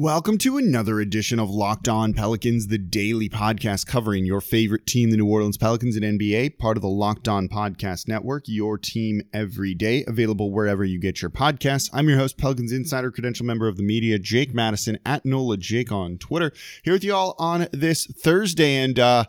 Welcome to another edition of Locked On Pelicans, the daily podcast covering your favorite team, the New Orleans Pelicans and NBA, part of the Locked On Podcast Network, your team every day, available wherever you get your podcasts. I'm your host, Pelicans Insider, credential member of the media, Jake Madison at NOLA Jake on Twitter, here with you all on this Thursday. And uh,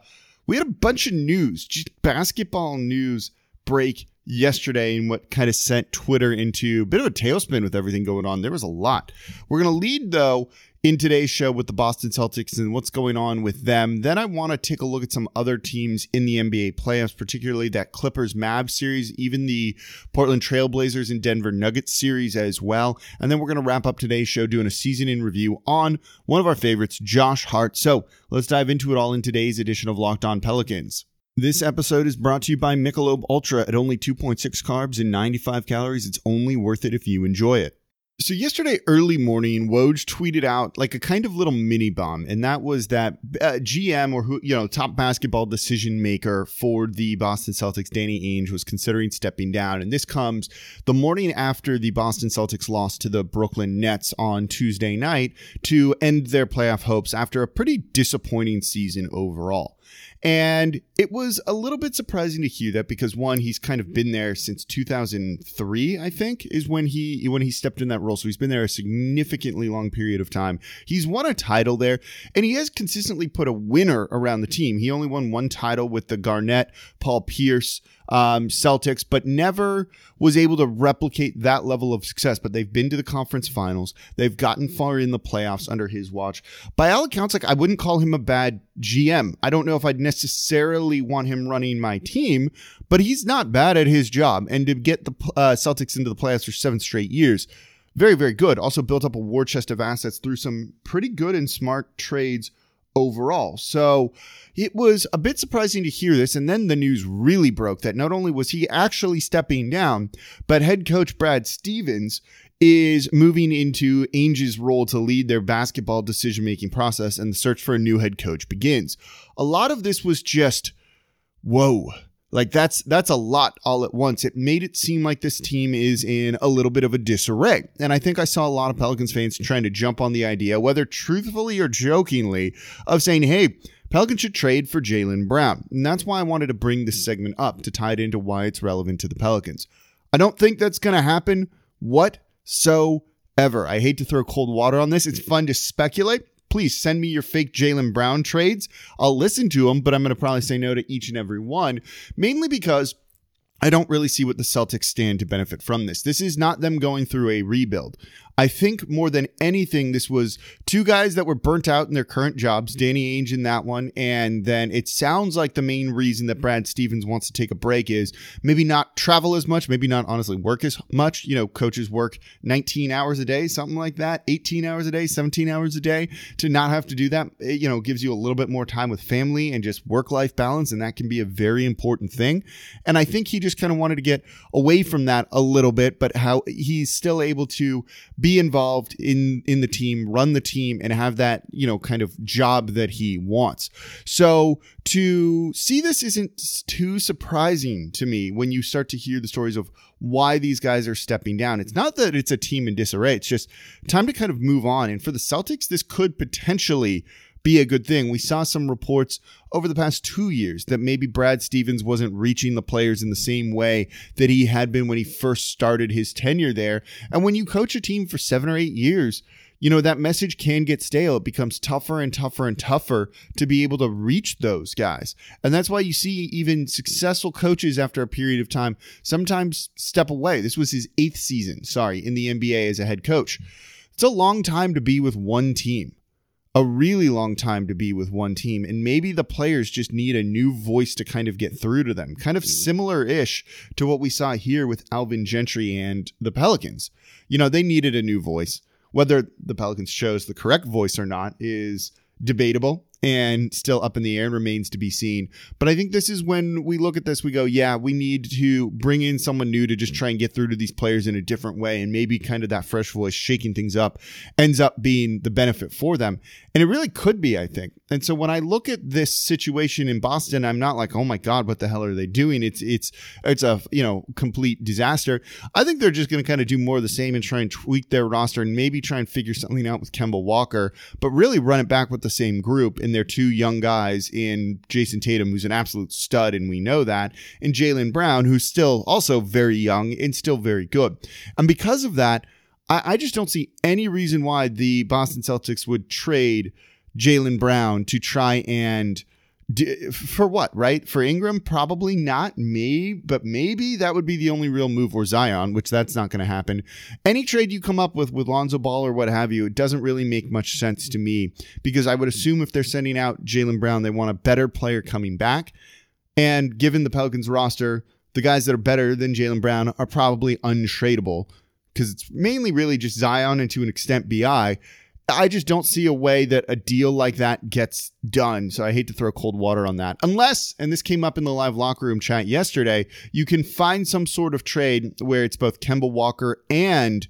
we had a bunch of news, just basketball news break yesterday and what kind of sent Twitter into a bit of a tailspin with everything going on. There was a lot. We're going to lead, though, in today's show with the Boston Celtics and what's going on with them. Then I want to take a look at some other teams in the NBA playoffs, particularly that Clippers Mavs series, even the Portland Trailblazers and Denver Nuggets series as well. And then we're going to wrap up today's show doing a season in review on one of our favorites, Josh Hart. So let's dive into it all in today's edition of Locked On Pelicans. This episode is brought to you by Michelob Ultra at only 2.6 carbs and 95 calories. It's only worth it if you enjoy it. So yesterday early morning, Woj tweeted out like a kind of little mini bomb, and that was that uh, GM or who you know top basketball decision maker for the Boston Celtics, Danny Ainge, was considering stepping down, and this comes the morning after the Boston Celtics lost to the Brooklyn Nets on Tuesday night to end their playoff hopes after a pretty disappointing season overall. And it was a little bit surprising to hear that because one, he's kind of been there since 2003, I think, is when he when he stepped in that role. So he's been there a significantly long period of time. He's won a title there, and he has consistently put a winner around the team. He only won one title with the Garnett, Paul Pierce um, Celtics, but never was able to replicate that level of success. But they've been to the conference finals. They've gotten far in the playoffs under his watch. By all accounts, like I wouldn't call him a bad GM. I don't know if I'd necessarily want him running my team, but he's not bad at his job. And to get the uh, Celtics into the playoffs for seven straight years, very, very good. Also built up a war chest of assets through some pretty good and smart trades overall. So it was a bit surprising to hear this. And then the news really broke that not only was he actually stepping down, but head coach Brad Stevens is moving into Ainge's role to lead their basketball decision making process, and the search for a new head coach begins. A lot of this was just, whoa like that's that's a lot all at once. It made it seem like this team is in a little bit of a disarray. And I think I saw a lot of Pelicans fans trying to jump on the idea, whether truthfully or jokingly, of saying, hey, Pelicans should trade for Jaylen Brown. And that's why I wanted to bring this segment up to tie it into why it's relevant to the Pelicans. I don't think that's going to happen whatsoever. I hate to throw cold water on this. It's fun to speculate please send me your fake Jaylen Brown trades. I'll listen to them, but I'm going to probably say no to each and every one, mainly because I don't really see what the Celtics stand to benefit from this. This is not them going through a rebuild. I think more than anything, this was two guys that were burnt out in their current jobs, Danny Ainge in that one. And then it sounds like the main reason that Brad Stevens wants to take a break is maybe not travel as much, maybe not honestly work as much. You know, coaches work 19 hours a day, something like that, 18 hours a day, 17 hours a day. To not have to do that, it, you know, gives you a little bit more time with family and just work life balance. And that can be a very important thing. And I think he just kind of wanted to get away from that a little bit, but how he's still able to be involved in in the team, run the team, and have that you know kind of job that he wants. So to see this isn't too surprising to me when you start to hear the stories of why these guys are stepping down. It's not that it's a team in disarray. It's just time to kind of move on. And for the Celtics, this could potentially be a good thing. We saw some reports over the past two years that maybe Brad Stevens wasn't reaching the players in the same way that he had been when he first started his tenure there. And when you coach a team for seven or eight years, you know, that message can get stale. It becomes tougher and tougher and tougher to be able to reach those guys. And that's why you see even successful coaches after a period of time sometimes step away. This was his eighth season, sorry, in the NBA as a head coach. It's a long time to be with one team a really long time to be with one team. And maybe the players just need a new voice to kind of get through to them. Kind of mm. similar ish to what we saw here with Alvin Gentry and the Pelicans. You know, they needed a new voice. Whether the Pelicans chose the correct voice or not is debatable. And still up in the air and remains to be seen. But I think this is when we look at this, we go, yeah, we need to bring in someone new to just try and get through to these players in a different way. And maybe kind of that fresh voice shaking things up ends up being the benefit for them. And it really could be, I think. And so when I look at this situation in Boston, I'm not like, oh my God, what the hell are they doing? It's it's it's a you know complete disaster. I think they're just going to kind of do more of the same and try and tweak their roster and maybe try and figure something out with Kemba Walker, but really run it back with the same group and their two young guys in Jayson Tatum, who's an absolute stud, and we know that, and Jaylen Brown, who's still also very young and still very good. And because of that, I, I just don't see any reason why the Boston Celtics would trade Jaylen Brown to try and for what, right? For Ingram, probably not. Me, but maybe that would be the only real move or Zion, which that's not going to happen. Any trade you come up with with Lonzo Ball or what have you, it doesn't really make much sense to me because I would assume if they're sending out Jaylen Brown, they want a better player coming back. And given the Pelicans roster, the guys that are better than Jaylen Brown are probably untradeable because it's mainly really just Zion and to an extent BI. I just don't see a way that a deal like that gets done. So I hate to throw cold water on that. Unless, and this came up in the live locker room chat yesterday, you can find some sort of trade where it's both Kemba Walker and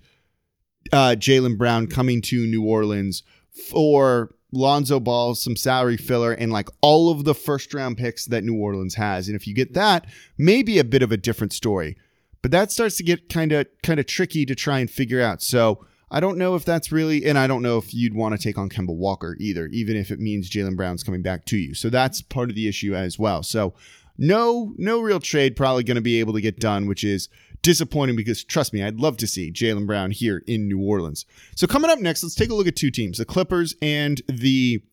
uh, Jaylen Brown coming to New Orleans for Lonzo Ball, some salary filler, and like all of the first round picks that New Orleans has. And if you get that, maybe a bit of a different story. But that starts to get kind of kind of tricky to try and figure out. So I don't know if that's really, and I don't know if you'd want to take on Kemba Walker either, even if it means Jaylen Brown's coming back to you. So that's part of the issue as well. So no, no real trade probably going to be able to get done, which is disappointing because trust me, I'd love to see Jaylen Brown here in New Orleans. So coming up next, let's take a look at two teams: the Clippers and the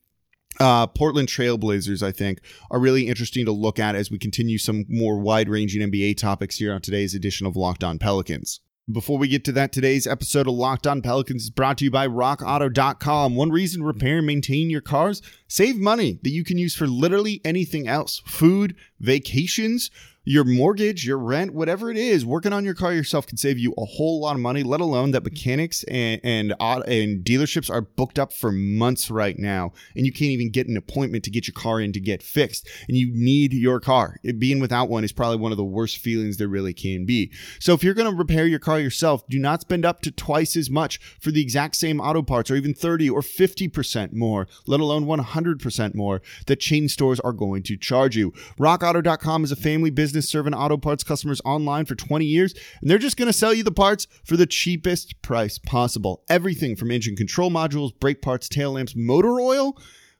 uh, Portland Trailblazers, I think, are really interesting to look at as we continue some more wide ranging NBA topics here on today's edition of Locked On Pelicans. Before we get to that, today's episode of Locked On Pelicans is brought to you by RockAuto.com. One reason to repair and maintain your cars, save money that you can use for literally anything else food, vacations, your mortgage, your rent, whatever it is, working on your car yourself can save you a whole lot of money, let alone that mechanics and and, and dealerships are booked up for months right now and you can't even get an appointment to get your car in to get fixed and you need your car. It, being without one is probably one of the worst feelings there really can be. So if you're going to repair your car yourself, do not spend up to twice as much for the exact same auto parts or even 30 or 50% more, let alone 100% more that chain stores are going to charge you. RockAuto.com is a family business business serving auto parts customers online for 20 years, and they're just going to sell you the parts for the cheapest price possible. Everything from engine control modules, brake parts, tail lamps, motor oil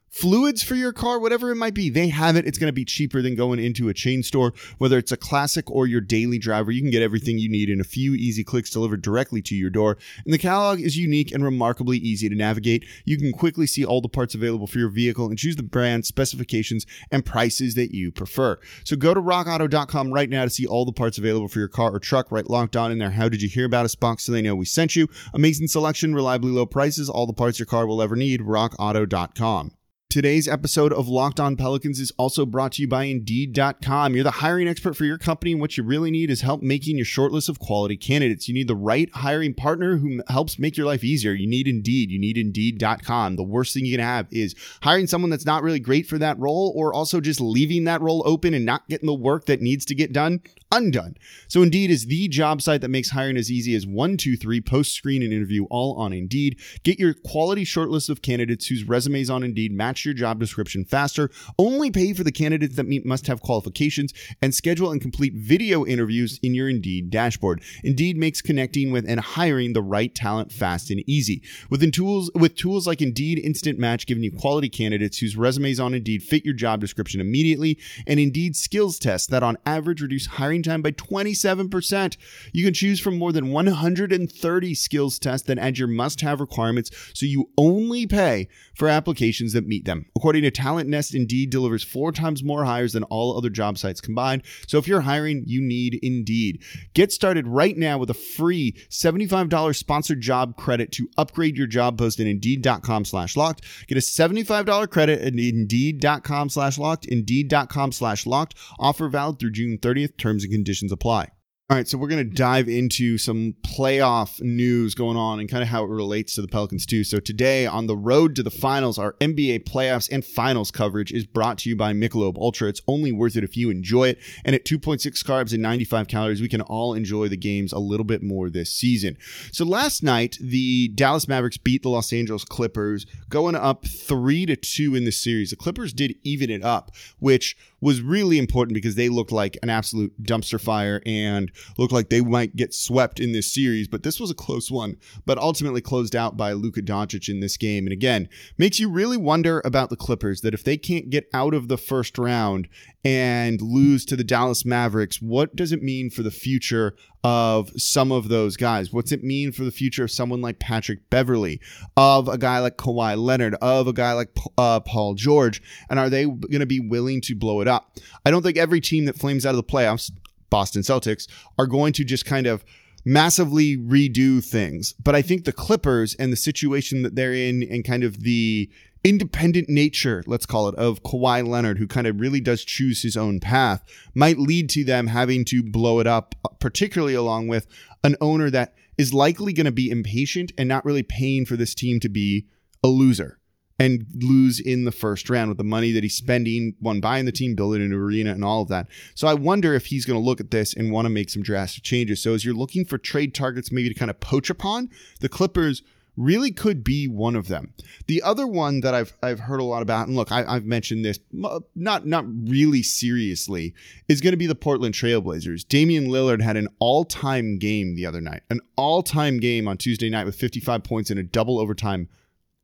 fluids for your car, whatever it might be, they have it. It's going to be cheaper than going into a chain store. Whether it's a classic or your daily driver, you can get everything you need in a few easy clicks delivered directly to your door. And the catalog is unique and remarkably easy to navigate. You can quickly see all the parts available for your vehicle and choose the brand, specifications, and prices that you prefer. So go to rockauto.com right now to see all the parts available for your car or truck. Right locked on in there. How did you hear about us box so they know we sent you? Amazing selection, reliably low prices, all the parts your car will ever need. rockauto.com. Today's episode of Locked On Pelicans is also brought to you by Indeed.com. You're the hiring expert for your company, and what you really need is help making your shortlist of quality candidates. You need the right hiring partner who helps make your life easier. You need Indeed. You need Indeed.com. The worst thing you can have is hiring someone that's not really great for that role, or also just leaving that role open and not getting the work that needs to get done undone. So Indeed is the job site that makes hiring as easy as one, two, three, post screen and interview all on Indeed. Get your quality shortlist of candidates whose resumes on Indeed match your job description faster. Only pay for the candidates that meet must have qualifications and schedule and complete video interviews in your Indeed dashboard. Indeed makes connecting with and hiring the right talent fast and easy. Within tools with tools like Indeed Instant Match giving you quality candidates whose resumes on Indeed fit your job description immediately and Indeed skills tests that on average reduce hiring time by 27%. You can choose from more than 130 skills tests that add your must have requirements so you only pay for applications that meet them. According to Talent Nest, Indeed delivers four times more hires than all other job sites combined. So if you're hiring, you need Indeed. Get started right now with a free $75 sponsored job credit to upgrade your job post at Indeed.com slash locked. Get a $75 credit at Indeed.com slash locked, Indeed.com slash locked. Offer valid through June 30th. Terms and conditions apply. All right, so we're going to dive into some playoff news going on and kind of how it relates to the Pelicans too. So today on the road to the finals, our NBA playoffs and finals coverage is brought to you by Michelob Ultra. It's only worth it if you enjoy it. And at 2.6 carbs and 95 calories, we can all enjoy the games a little bit more this season. So last night, the Dallas Mavericks beat the Los Angeles Clippers, going up three to two in the series. The Clippers did even it up, which was really important because they looked like an absolute dumpster fire and looked like they might get swept in this series. But this was a close one, but ultimately closed out by Luka Doncic in this game. And again, makes you really wonder about the Clippers that if they can't get out of the first round and lose to the Dallas Mavericks, what does it mean for the future of some of those guys? What's it mean for the future of someone like Patrick Beverley, of a guy like Kawhi Leonard, of a guy like uh, Paul George? And are they going to be willing to blow it up? I don't think every team that flames out of the playoffs, Boston Celtics, are going to just kind of massively redo things. But I think the Clippers and the situation that they're in and kind of the independent nature, let's call it, of Kawhi Leonard, who kind of really does choose his own path, might lead to them having to blow it up, uh, particularly along with an owner that is likely going to be impatient and not really paying for this team to be a loser and lose in the first round with the money that he's spending, one buying the team, building an arena, and all of that. So I wonder if he's going to look at this and want to make some drastic changes. So as you're looking for trade targets, maybe to kind of poach upon, the Clippers really could be one of them. The other one that I've I've heard a lot about, and look, I, have mentioned this uh, not not really seriously, is going to be the Portland Trailblazers. Damian Lillard had an all time game the other night, an all time game on Tuesday night with 55 points and a double overtime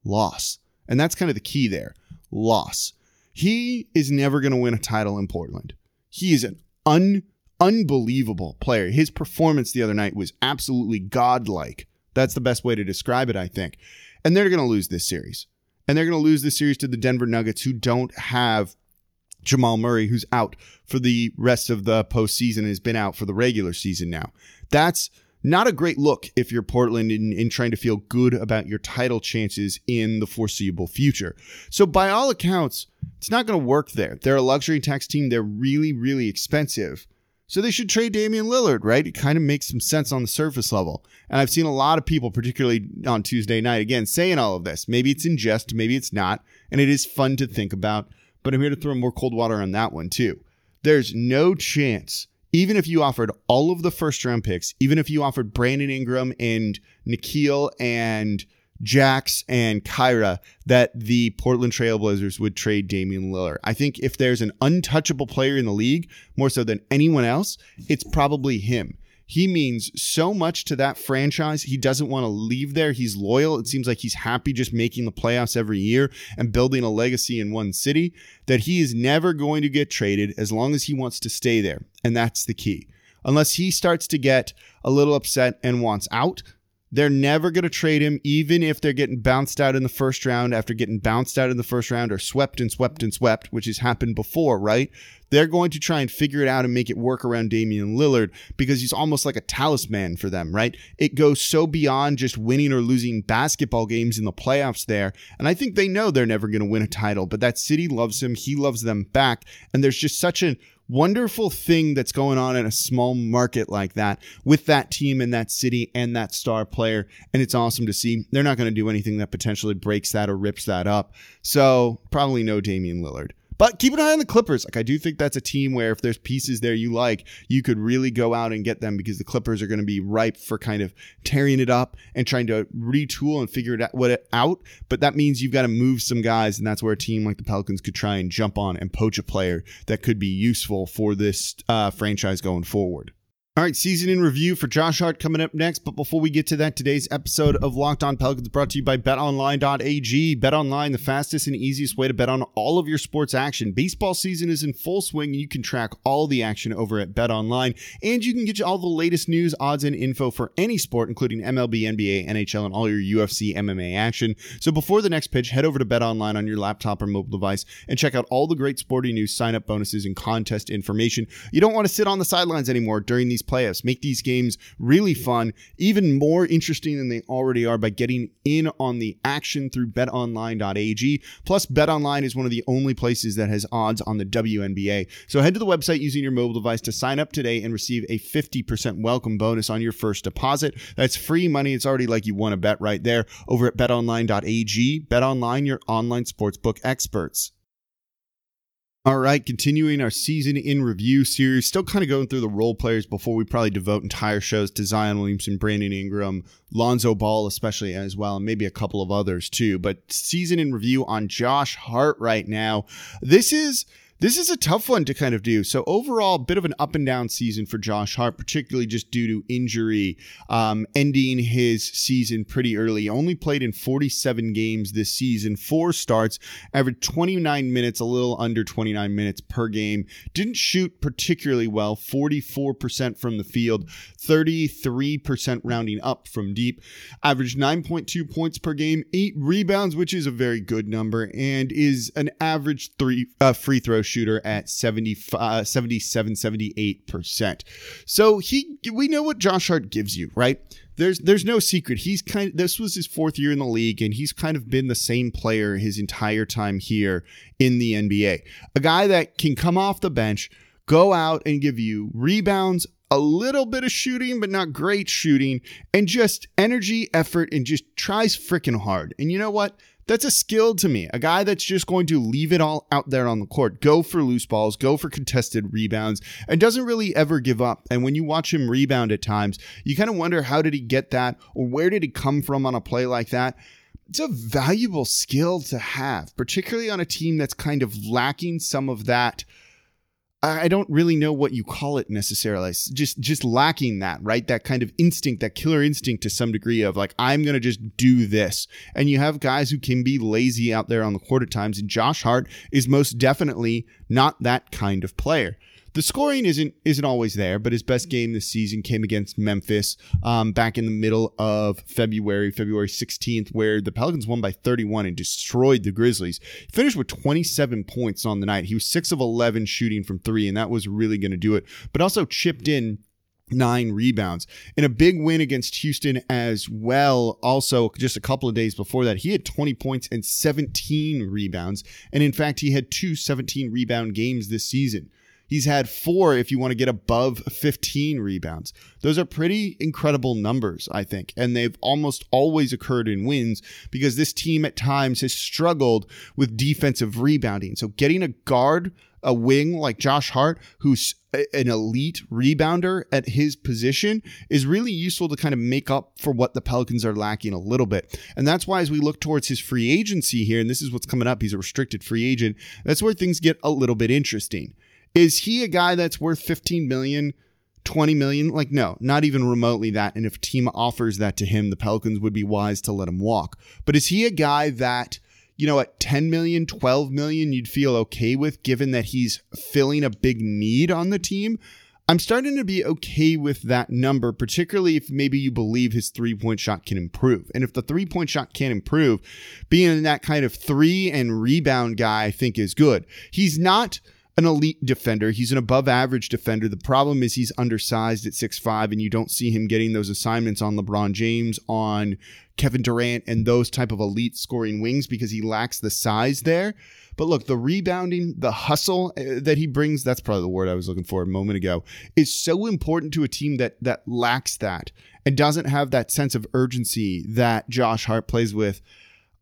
loss, and that's kind of the key there. Loss. He is never going to win a title in Portland. He is an un unbelievable player. His performance the other night was absolutely godlike that's the best way to describe it, I think. And they're going to lose this series. And they're going to lose this series to the Denver Nuggets, who don't have Jamal Murray, who's out for the rest of the postseason and has been out for the regular season now. That's not a great look if you're Portland in, in trying to feel good about your title chances in the foreseeable future. So, by all accounts, it's not going to work there. They're a luxury tax team. They're really, really expensive. So they should trade Damian Lillard, right? It kind of makes some sense on the surface level. And I've seen a lot of people, particularly on Tuesday night, again, saying all of this. Maybe it's in jest, maybe it's not. And it is fun to think about, but I'm here to throw more cold water on that one, too. There's no chance, even if you offered all of the first round picks, even if you offered Brandon Ingram and Nickeil and Jax and Kira that the Portland Trailblazers would trade Damian Lillard. I think if there's an untouchable player in the league, more so than anyone else, it's probably him. He means so much to that franchise. He doesn't want to leave there. He's loyal. It seems like he's happy just making the playoffs every year and building a legacy in one city that he is never going to get traded as long as he wants to stay there. And that's the key. Unless he starts to get a little upset and wants out, they're never going to trade him, even if they're getting bounced out in the first round after getting bounced out in the first round or swept and swept and swept, which has happened before, right? They're going to try and figure it out and make it work around Damian Lillard because he's almost like a talisman for them, right? It goes so beyond just winning or losing basketball games in the playoffs there. And I think they know they're never going to win a title, but that city loves him. He loves them back. And there's just such a wonderful thing that's going on in a small market like that with that team and that city and that star player. And it's awesome to see. They're not going to do anything that potentially breaks that or rips that up. So probably no Damian Lillard. But keep an eye on the Clippers. Like I do think that's a team where if there's pieces there you like, you could really go out and get them because the Clippers are going to be ripe for kind of tearing it up and trying to retool and figure it out, what it out. But that means you've got to move some guys, and that's where a team like the Pelicans could try and jump on and poach a player that could be useful for this uh, franchise going forward. All right, season in review for Josh Hart coming up next. But before we get to that, today's episode of Locked On Pelicans brought to you by BetOnline.ag. BetOnline, the fastest and easiest way to bet on all of your sports action. Baseball season is in full swing, and you can track all the action over at BetOnline. And you can get you all the latest news, odds, and info for any sport, including MLB, NBA, NHL, and all your UFC MMA action. So before the next pitch, head over to BetOnline on your laptop or mobile device and check out all the great sporting news, sign up bonuses, and contest information. You don't want to sit on the sidelines anymore during these playoffs. Make these games really fun, even more interesting than they already are by getting in on the action through betonline.ag. Plus, betonline is one of the only places that has odds on the WNBA. So head to the website using your mobile device to sign up today and receive a 50% welcome bonus on your first deposit. That's free money. It's already like you want to bet right there over at betonline.ag. BetOnline, your online sportsbook experts. All right, continuing our season in review series, still kind of going through the role players before we probably devote entire shows to Zion Williamson, Brandon Ingram, Lonzo Ball, especially as well, and maybe a couple of others too. But season in review on Josh Hart right now. This is this is a tough one to kind of do. So overall, a bit of an up and down season for Josh Hart, particularly just due to injury, um, ending his season pretty early. He only played in 47 games this season, four starts, averaged 29 minutes, a little under 29 minutes per game. Didn't shoot particularly well, 44% from the field, 33% rounding up from deep. Averaged 9.2 points per game, eight rebounds, which is a very good number, and is an average three uh, free throw shooter at 70, uh, 77, 78%. So he, we know what Josh Hart gives you, right? There's there's no secret. He's kind of, this was his fourth year in the league and he's kind of been the same player his entire time here in the NBA. A guy that can come off the bench, go out and give you rebounds, a little bit of shooting, but not great shooting, and just energy, effort, and just tries freaking hard. And you know what? That's a skill to me. A guy that's just going to leave it all out there on the court, go for loose balls, go for contested rebounds, and doesn't really ever give up. And when you watch him rebound at times, you kind of wonder how did he get that or where did he come from on a play like that? It's a valuable skill to have, particularly on a team that's kind of lacking some of that I don't really know what you call it necessarily. Just just lacking that, right? That kind of instinct, that killer instinct to some degree of like I'm to just do this. And you have guys who can be lazy out there on the court at times and Josh Hart is most definitely not that kind of player the scoring isn't isn't always there, but his best game this season came against Memphis um, back in the middle of February, February 16th, where the Pelicans won by 31 and destroyed the Grizzlies. He finished with 27 points on the night. He was six of 11 shooting from three, and that was really going to do it. But also chipped in nine rebounds. In a big win against Houston as well, also just a couple of days before that, he had 20 points and 17 rebounds. And in fact, he had two 17 rebound games this season. He's had four if you want to get above 15 rebounds. Those are pretty incredible numbers, I think. And they've almost always occurred in wins because this team at times has struggled with defensive rebounding. So getting a guard, a wing like Josh Hart, who's an elite rebounder at his position is really useful to kind of make up for what the Pelicans are lacking a little bit. And that's why as we look towards his free agency here, and this is what's coming up, he's a restricted free agent, that's where things get a little bit interesting. Is he a guy that's worth 15 million, 20 million? Like, no, not even remotely that. And if a team offers that to him, the Pelicans would be wise to let him walk. But is he a guy that, you know, at 10 million, 12 million, you'd feel okay with, given that he's filling a big need on the team? I'm starting to be okay with that number, particularly if maybe you believe his three point shot can improve. And if the three point shot can improve, being that kind of three and rebound guy, I think is good. He's not an elite defender. He's an above average defender. The problem is he's undersized at six five, and you don't see him getting those assignments on LeBron James, on Kevin Durant, and those type of elite scoring wings because he lacks the size there. But look, the rebounding, the hustle uh, that he brings, that's probably the word I was looking for a moment ago, is so important to a team that that lacks that and doesn't have that sense of urgency that Josh Hart plays with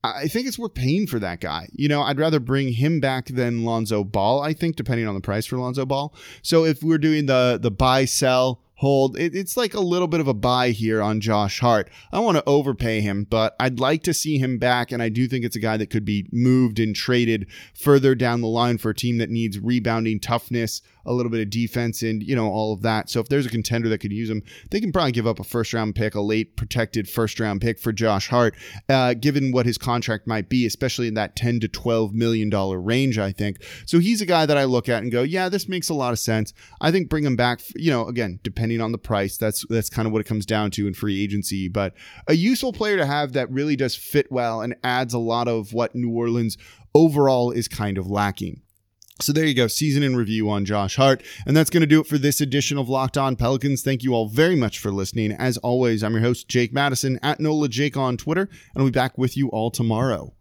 I think it's worth paying for that guy. You know, I'd rather bring him back than Lonzo Ball, I think, depending on the price for Lonzo Ball. So if we're doing the the buy sell hold. It, it's like a little bit of a buy here on Josh Hart. I want to overpay him, but I'd like to see him back. And I do think it's a guy that could be moved and traded further down the line for a team that needs rebounding toughness, a little bit of defense, and, you know, all of that. So if there's a contender that could use him, they can probably give up a first round pick, a late protected first round pick for Josh Hart, uh, given what his contract might be, especially in that 10 to 12 million dollar range, I think. So he's a guy that I look at and go, yeah, this makes a lot of sense. I think bring him back, you know, again, depending depending on the price. That's that's kind of what it comes down to in free agency. But a useful player to have that really does fit well and adds a lot of what New Orleans overall is kind of lacking. So there you go, season in review on Josh Hart. And that's going to do it for this edition of Locked On Pelicans. Thank you all very much for listening. As always, I'm your host, Jake Madison, at NOLA Jake on Twitter, and I'll be back with you all tomorrow.